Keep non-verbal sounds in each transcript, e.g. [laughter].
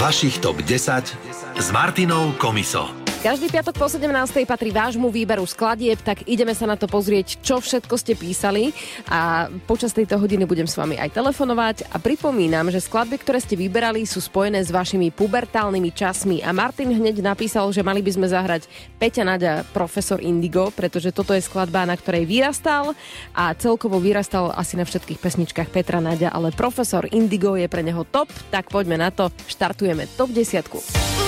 Vašich top 10 s Martinou Komiso. Každý piatok po 17. patrí vášmu výberu skladieb, tak ideme sa na to pozrieť, čo všetko ste písali a počas tejto hodiny budem s vami aj telefonovať a pripomínam, že skladby, ktoré ste vyberali, sú spojené s vašimi pubertálnymi časmi a Martin hneď napísal, že mali by sme zahrať Peťa Nadia Profesor Indigo, pretože toto je skladba, na ktorej vyrastal a celkovo vyrastal asi na všetkých pesničkách Petra Nadia, ale Profesor Indigo je pre neho top, tak poďme na to, štartujeme top 10.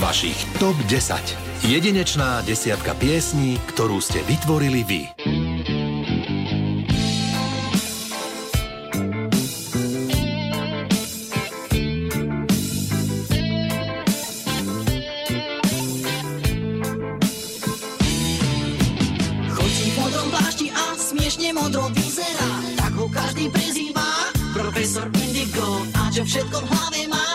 Vašich TOP 10. Jedinečná desiatka piesní, ktorú ste vytvorili vy. Každý prezýva profesor Indigo. A čo všetko v hlave má,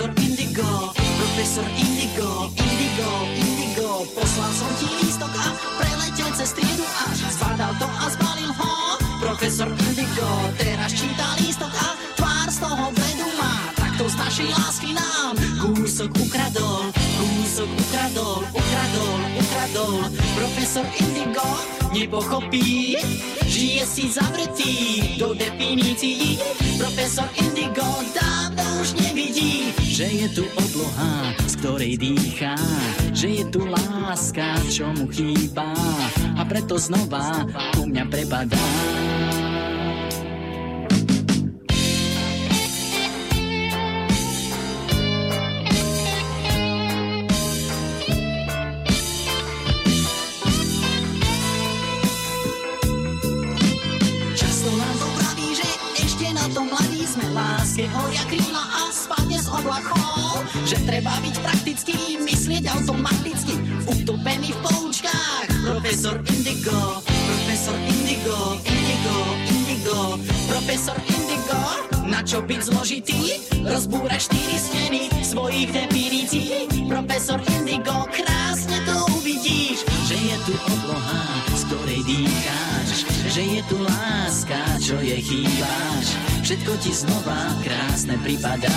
profesor Indigo. Profesor Indigo, Indigo, Indigo. Poslal som ti lístok a preletel cez triedu až zbadal to a zbalil ho. Profesor Indigo teraz číta lístok a tvár z toho bledu má. Takto z našej lásky nám kúsok ukradol, kúsok ukradol, ukradol, ukradol. Profesor Indigo nepochopí, žije si zavretý do definícií. Profesor Indigo dávno už nevidí, že je tu obloha, z ktorej dýchá, že je tu láska, čo mu chýba a preto znova u mňa prepadá. Automaticky, utopený v poučkách. Profesor Indigo, profesor Indigo, Indigo, Indigo, profesor Indigo. Na čo byť zložitý? Rozbúrať štyri steny svojich definícií. Profesor Indigo, krásne to uvidíš, že je tu obloha, z ktorej dýcháš, že je tu láska, čo je chýbáš. Všetko ti znova krásne pripadá.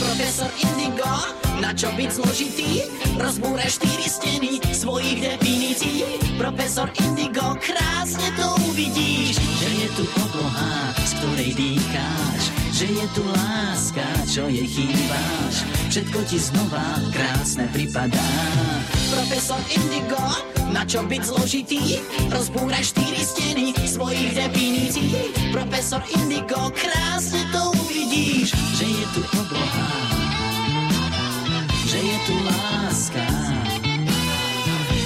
Profesor Indigo, na čo byť zložitý? Rozbúraj štyri steny svojich definícií. Profesor Indigo, krásne to uvidíš, že je tu obloha, z ktorej dýcháš, že je tu láska, čo je chýbáš. Všetko ti znova krásne pripadá. Profesor Indigo, na čo byť zložitý? Rozbúraj štyri steny svojich definícií. Profesor Indigo, krásne to uvidíš, že je tu obloha, že je tu láska,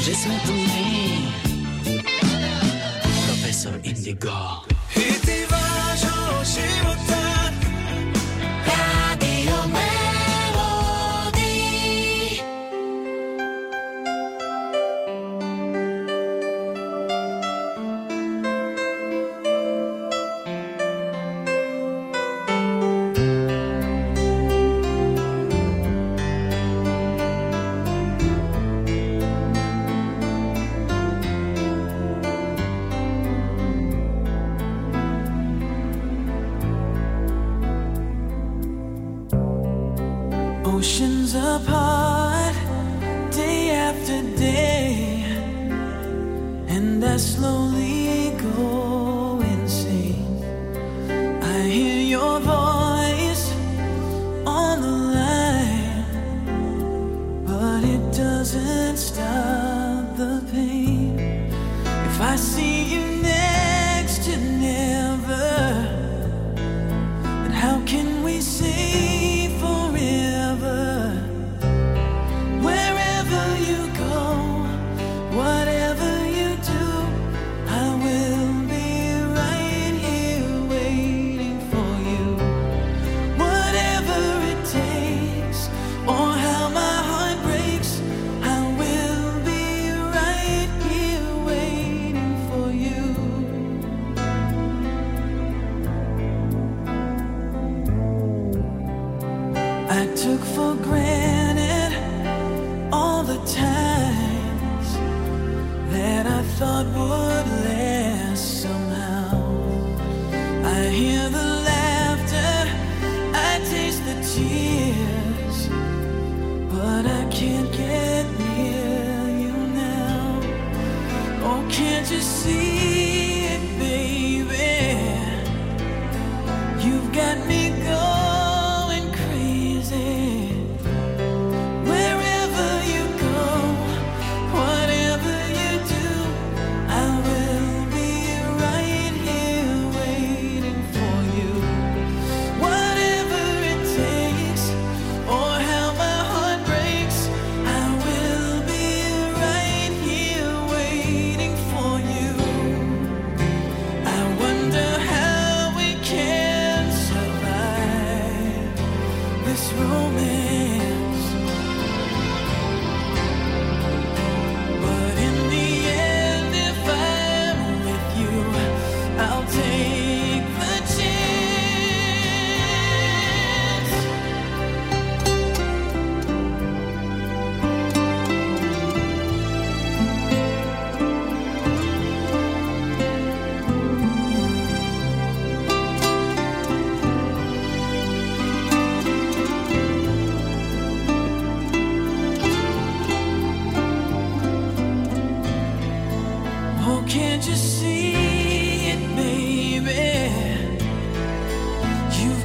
že sme tu my. Profesor Indigo. Hity vášho života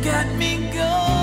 got me going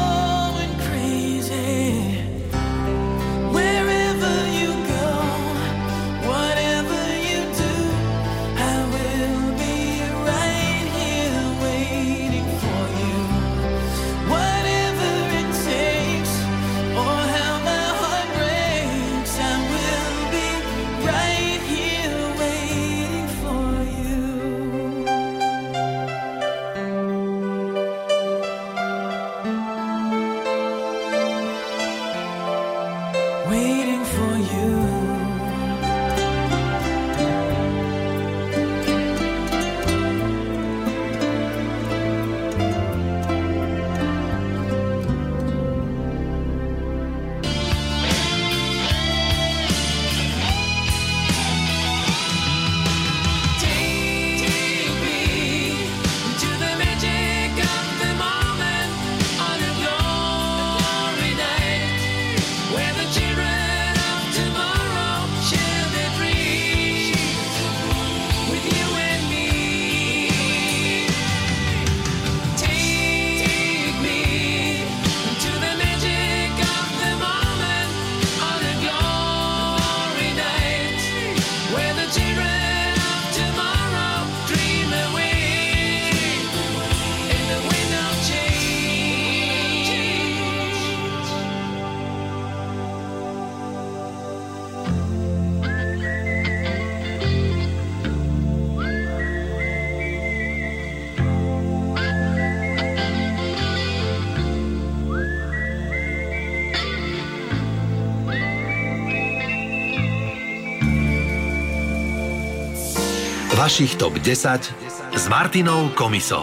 Vašich top 10 s Martinou Komiso.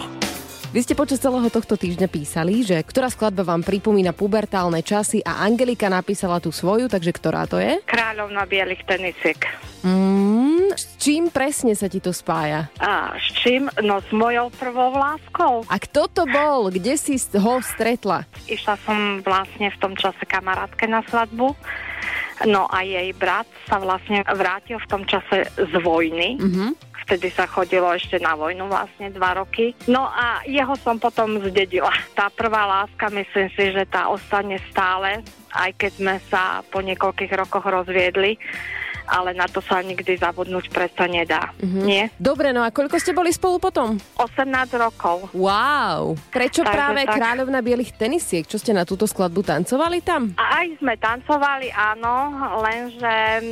Vy ste počas celého tohto týždňa písali, že ktorá skladba vám pripomína pubertálne časy a Angelika napísala tú svoju, takže ktorá to je? Kráľovna bielých tenisiek. Mm, s čím presne sa ti to spája? A s čím? No s mojou prvou láskou. A kto to bol? Kde si ho stretla? Išla som vlastne v tom čase kamarátke na svadbu. No a jej brat sa vlastne vrátil v tom čase z vojny. Mhm. Vtedy sa chodilo ešte na vojnu vlastne dva roky. No a jeho som potom zdedila. Tá prvá láska, myslím si, že tá ostane stále, aj keď sme sa po niekoľkých rokoch rozviedli. Ale na to sa nikdy zabudnúť predsa nedá. Mhm. Nie? Dobre, no a koľko ste boli spolu potom? 18 rokov. Wow! Prečo Takže práve tak. Kráľovna bielých tenisiek? Čo ste na túto skladbu tancovali tam? A aj sme tancovali, áno, lenže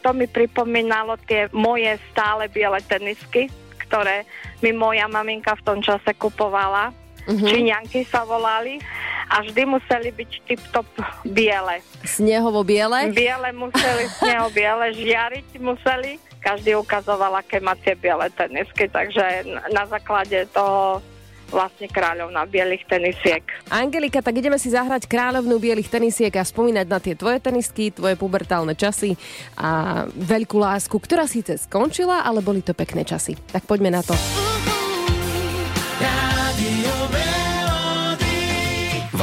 to mi pripomínalo tie moje stále biele tenisky, ktoré mi moja maminka v tom čase kupovala. Mhm. Číňanky sa volali a vždy museli byť tip-top biele. Snehovo-biele? Biele museli, [laughs] sneho biele, žiariť museli. Každý ukazoval, aké má tie biele tenisky, takže na- na základe toho vlastne kráľovna bielých tenisiek. Angelika, tak ideme si zahrať kráľovnú bielých tenisiek a spomínať na tie tvoje tenisky, tvoje pubertálne časy a veľkú lásku, ktorá síce skončila, ale boli to pekné časy. Tak poďme na to.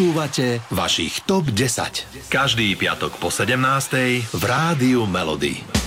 Počúvate vašich TOP 10. Každý piatok po 17. v Rádiu Melody.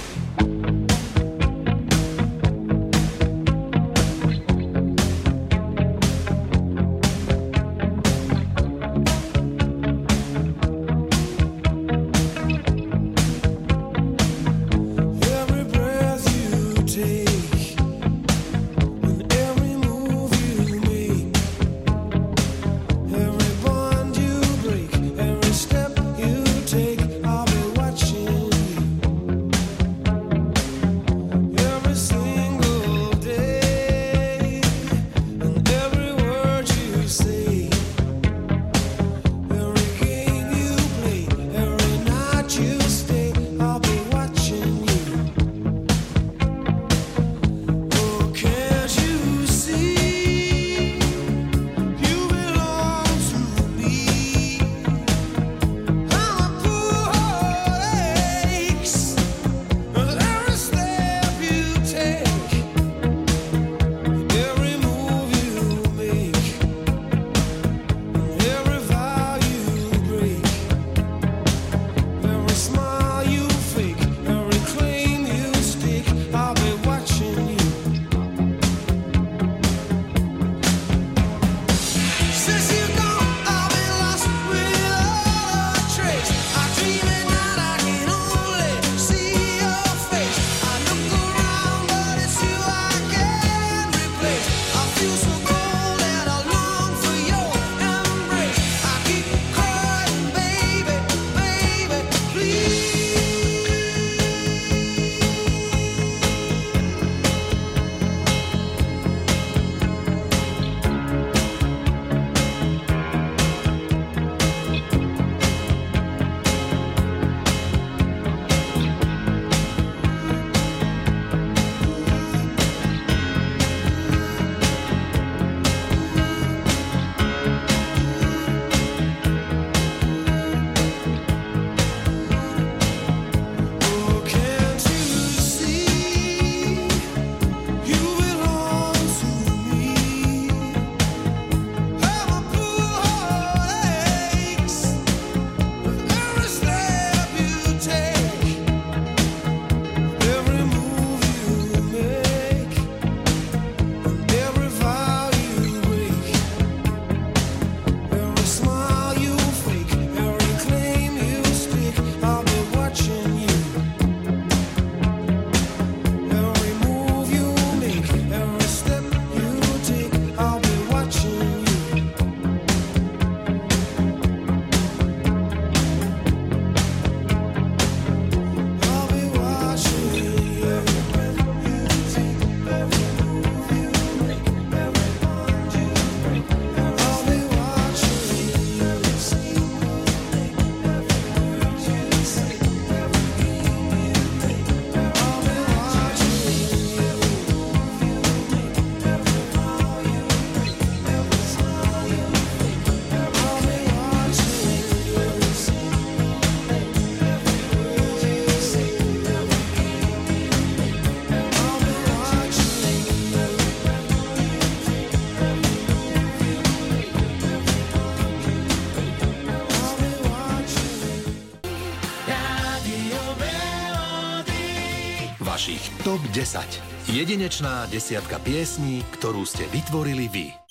10. Jedinečná desiatka piesní, ktorú ste vytvorili vy.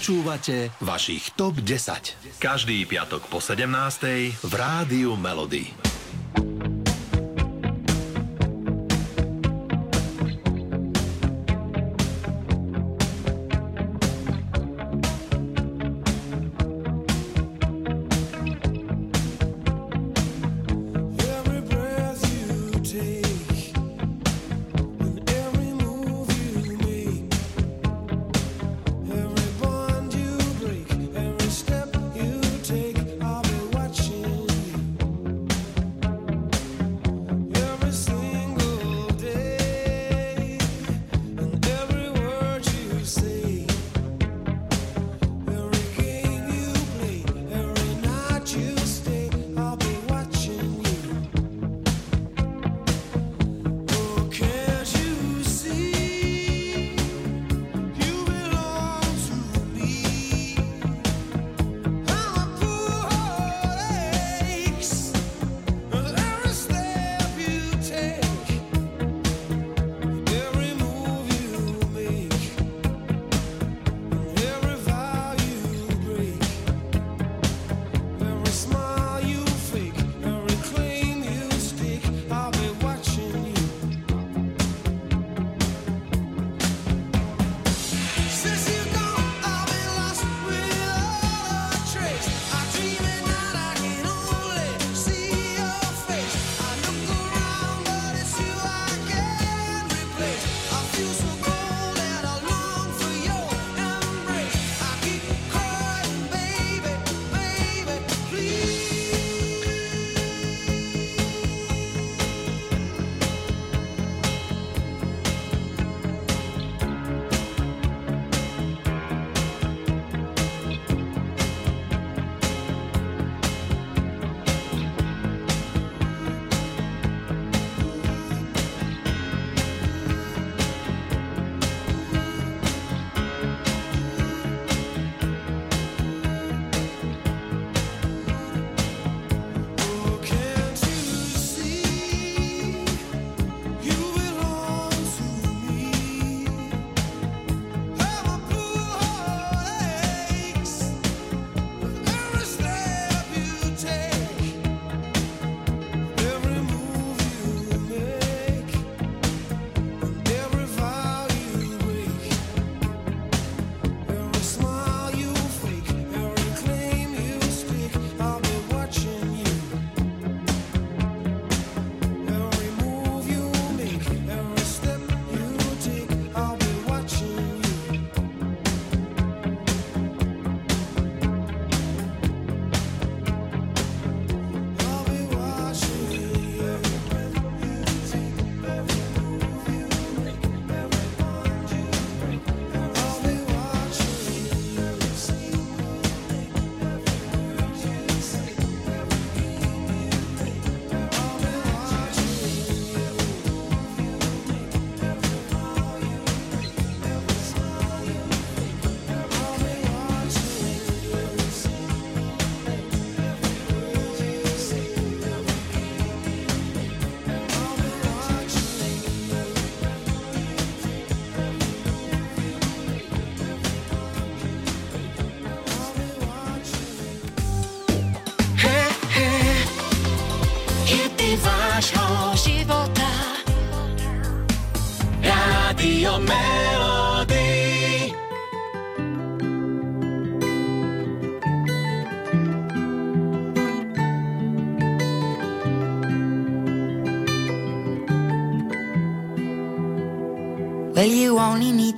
Počúvate vašich TOP 10. Každý piatok po 17. v Rádiu Melody.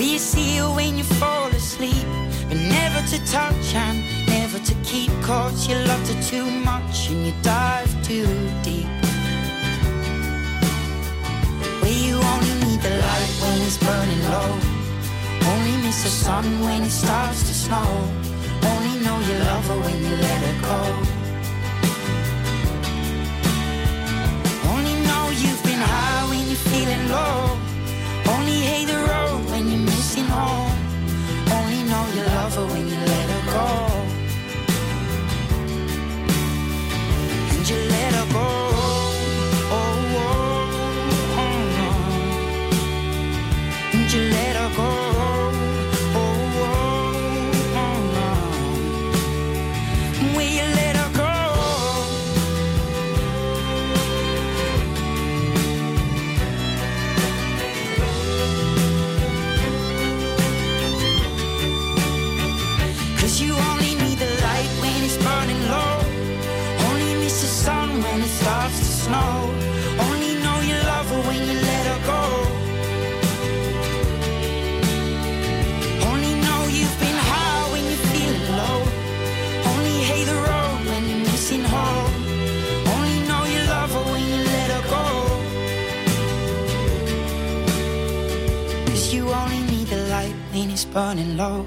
You see her when you fall asleep? But never to touch and never to keep. Cause you loved her too much and you dive too deep. Where you only need the light when it's burning low. Only miss the sun when it starts to snow. Only know you love her when you let her go. Only know you've been high when you're feeling low. Only hate the road when you're missing home. Only know you love her when you let her go. And you let her go. Burning low. Only miss the sun when it starts to snow. Only know you love her when you let her go. Only know you've been high when you're feeling low. Only hate the road when you're missing home. Only know you love her when you let her go. Cause you only need the light when it's burning low.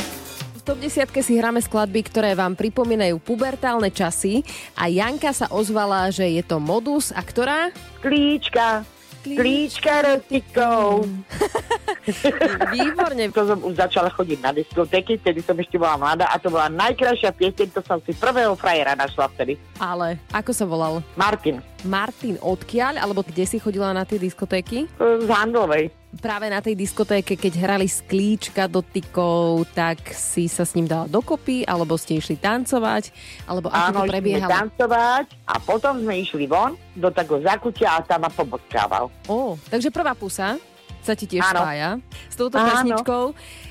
V top 10 si hráme skladby, ktoré vám pripomínajú pubertálne časy a Janka sa ozvala, že je to modus a ktorá? Klíčka, klíčka rotikov. [laughs] Výborne. To som už začala chodiť na diskotéky, vtedy som ešte bola mladá a to bola najkrajšia pieseň, to som si prvého frajera našla vtedy. Ale ako sa volal? Martin Martin odkiaľ, alebo kde si chodila na tie diskotéky? e, z Handlovej. Práve na tej diskotéke, keď hrali sklíčka dotykov, tak si sa s ním dala dokopy, alebo ste išli tancovať, alebo ako Áno, to prebiehalo? tancovať a potom sme išli von do takého zakutia a tam ma pobodkával. Ó, takže prvá pusa sa ti tiež Áno. spája s touto Áno. pesničkou.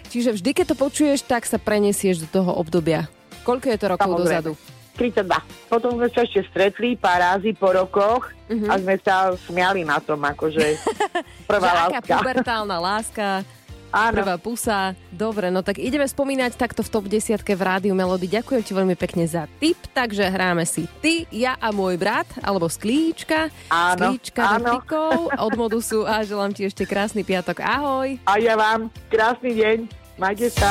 Čiže vždy, keď to počuješ, tak sa prenesieš do toho obdobia. Koľko je to rokov Samozrejme. dozadu? 32. Potom sme sa ešte stretli pár razy po rokoch Mhm. a sme sa smiali na tom, akože [laughs] prvá láska. pubertálna láska, Áno, prvá pusa. Dobre, no tak ideme spomínať takto v top 10 v Rádiu Melody. Ďakujem ti veľmi pekne za tip, takže hráme si ty, ja a môj brat, alebo sklíčka. Áno, sklíčka áno. dotykov od modusu a želám ti ešte krásny piatok. Ahoj. a ja vám krásny deň. Majte sa.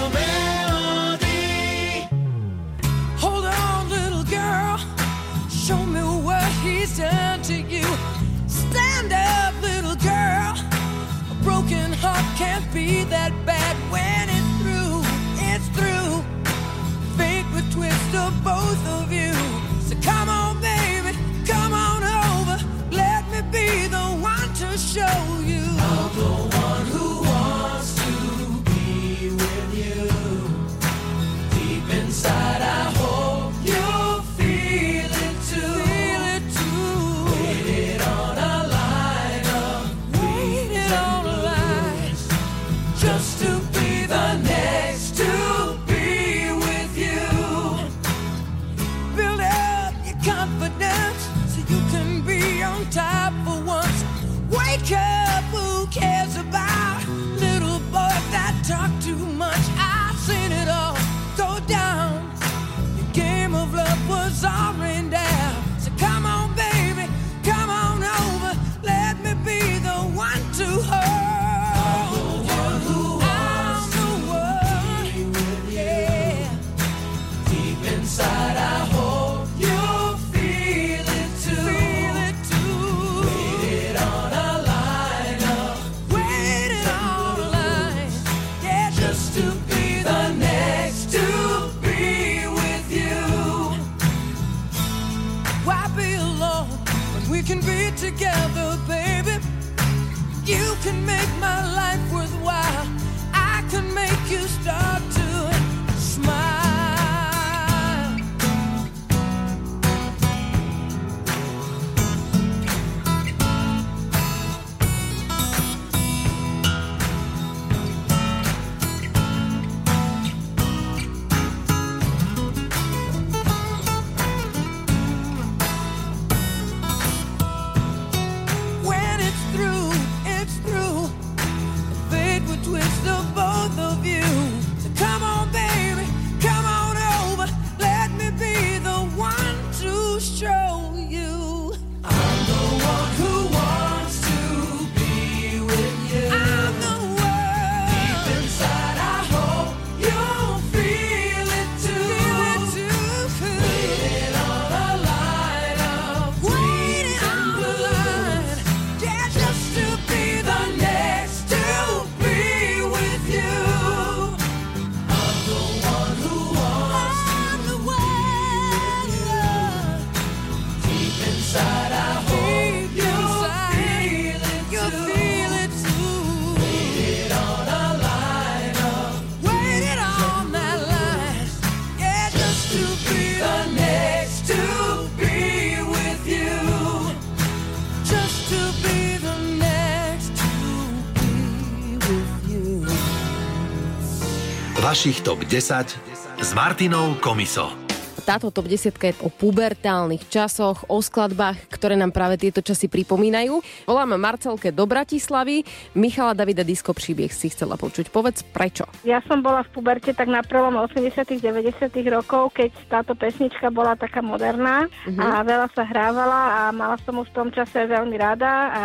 Vašich TOP 10 s Martinou Komiso. Táto top 10 je o pubertálnych časoch, o skladbách, ktoré nám práve tieto časy pripomínajú. Voláme Marcelke do Bratislavy. Michala Davida Disco príbeh si chcela počuť. Povedz prečo. Ja som bola v puberte tak na prelom 80 90 rokov, keď táto pesnička bola taká moderná a veľa sa hrávala a mala som ju v tom čase veľmi rada a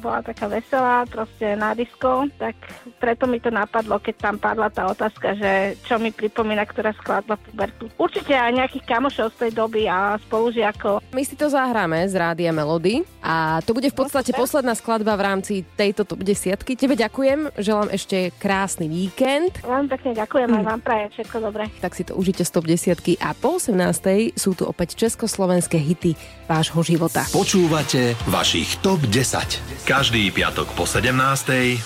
bola taká veselá, proste na disko, tak preto mi to napadlo, keď tam padla tá otázka, že čo mi pripomína, ktorá skladba pubertu. Určite aj nejakých kamošov z tej doby a spolužiakov. My si to zahráme z Rádia Melody a to bude v podstate posledná skladba v rámci tejto top 10. Tebe ďakujem, želám ešte krásny víkend. Veľmi pekne ďakujem a vám prajem všetko dobré. Tak si to užite z top 10 a po 18. sú tu opäť československé hity vášho života. Počúvate vašich TOP 10. Každý piatok po 17.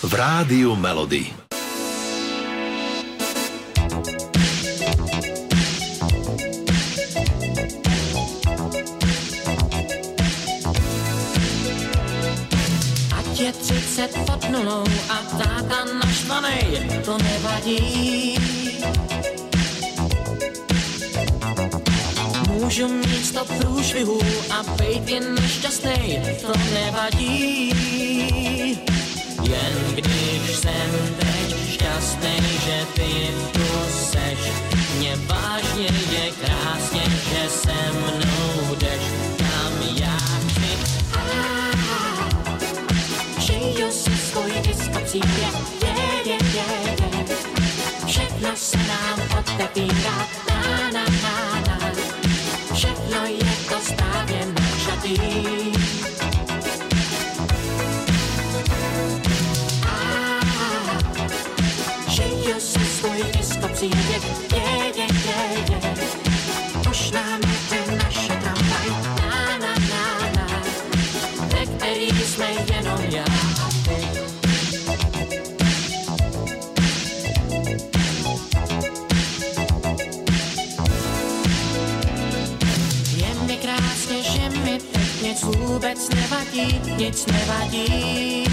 v Rádiu Melody. Pod nulou a táta naštvanej, to nevadí. Můžu mít sto průšvihů a být jen nešťastnej, to nevadí. Jen když jsem teď šťastnej, že ty tu seš, mě vážně je krásně, že se mnou diskocí, je, je, je, je. Všechno se nám otevírá, na, na, na, na. Všechno je to stavěné šatý. vůbec nevadí, nic nevadí.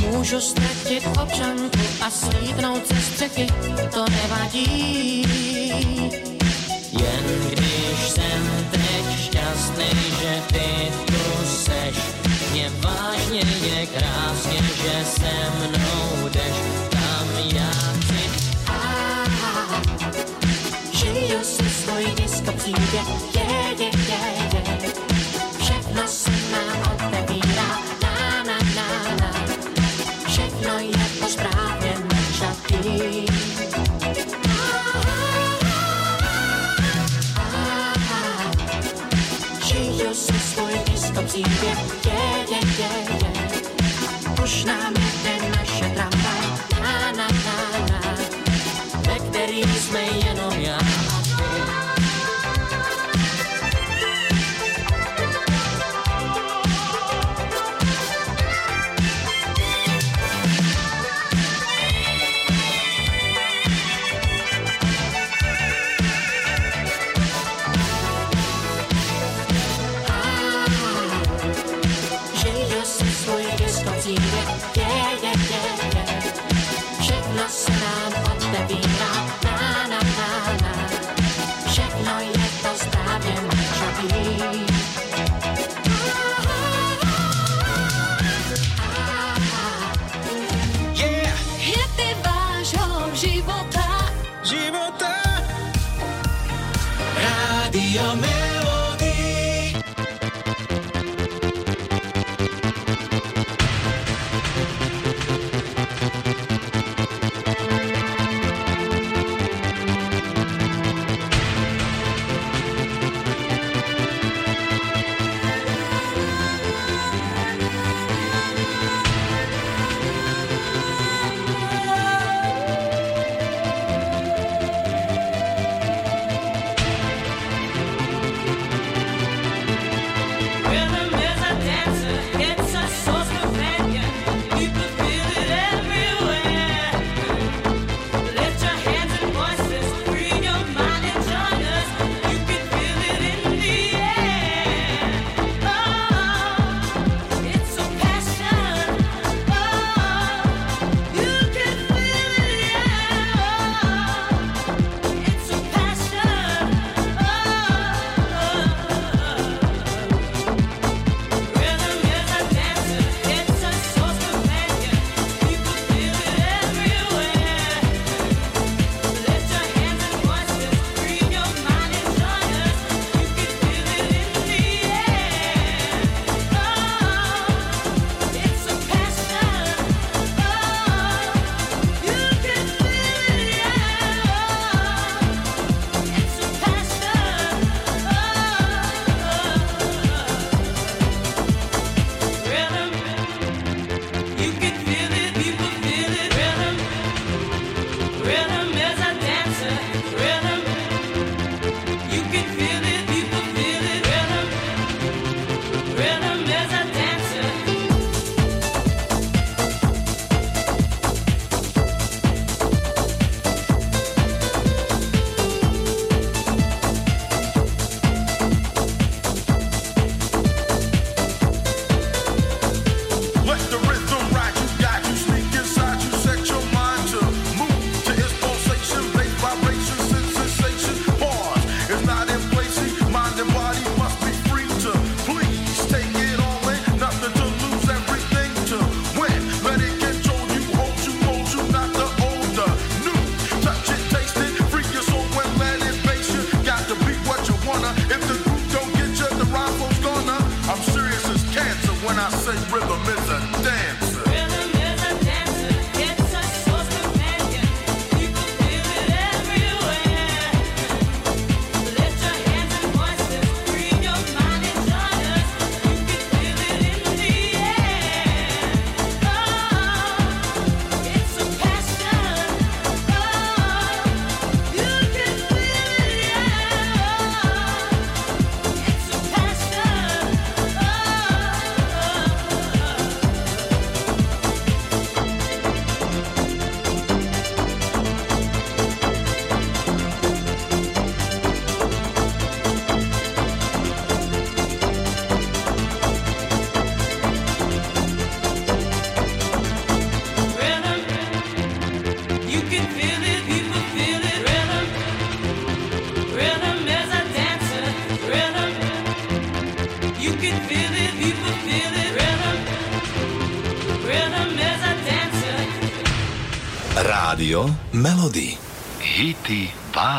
Můžu ztratit občanku a slíbnout ze střechy, to nevadí. Jen když jsem teď šťastný, že ty tu seš, mě vážně je krásně, že se mnou jdeš, kam já chci. Ah, žiju si zíde, je, je, je, je. Se nám otevírá, na, na, na, na. Všechno je po správě načatý. Žiju si svůj výstup zíde, je, je, je, je.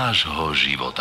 Vášho života.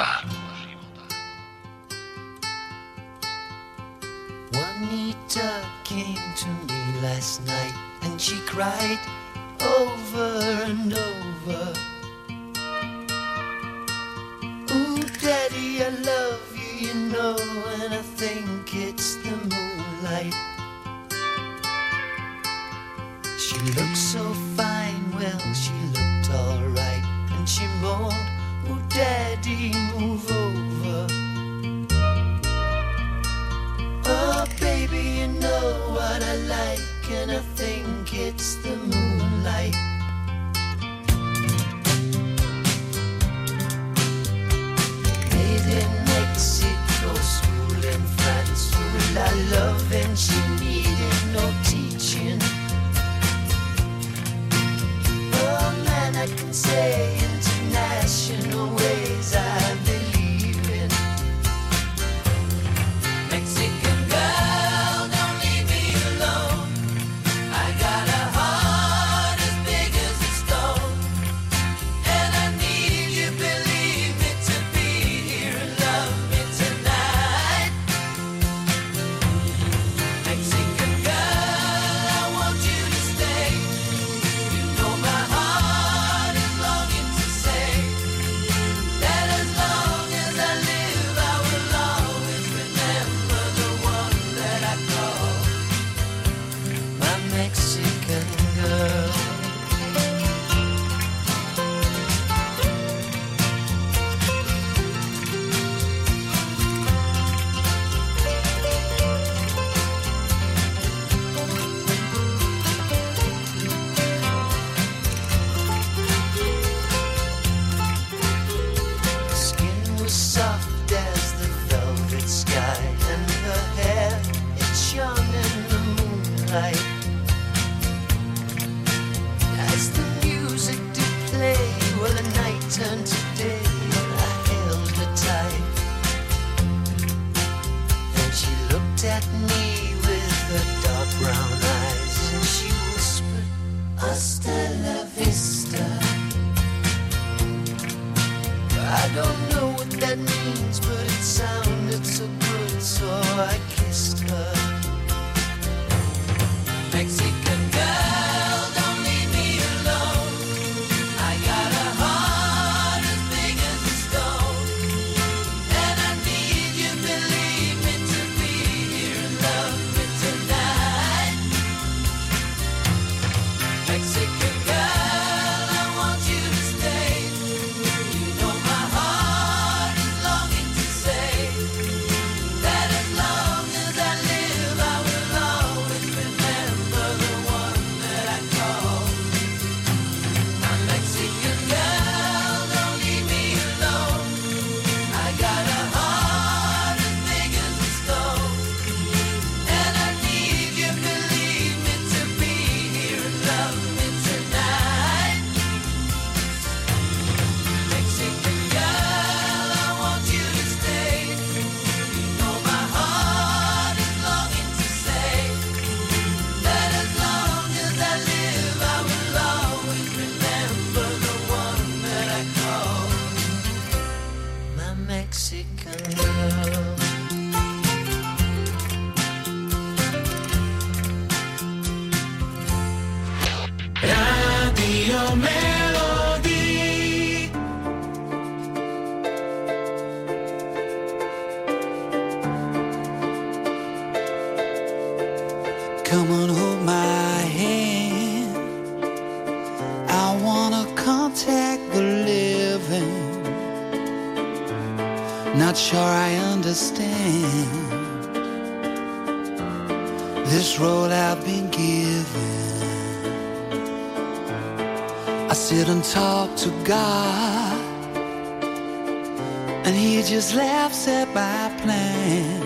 Come and hold my hand. I wanna contact the living. Not sure I understand this role I've been given. I sit and talk to God, and He just laughs at my plans.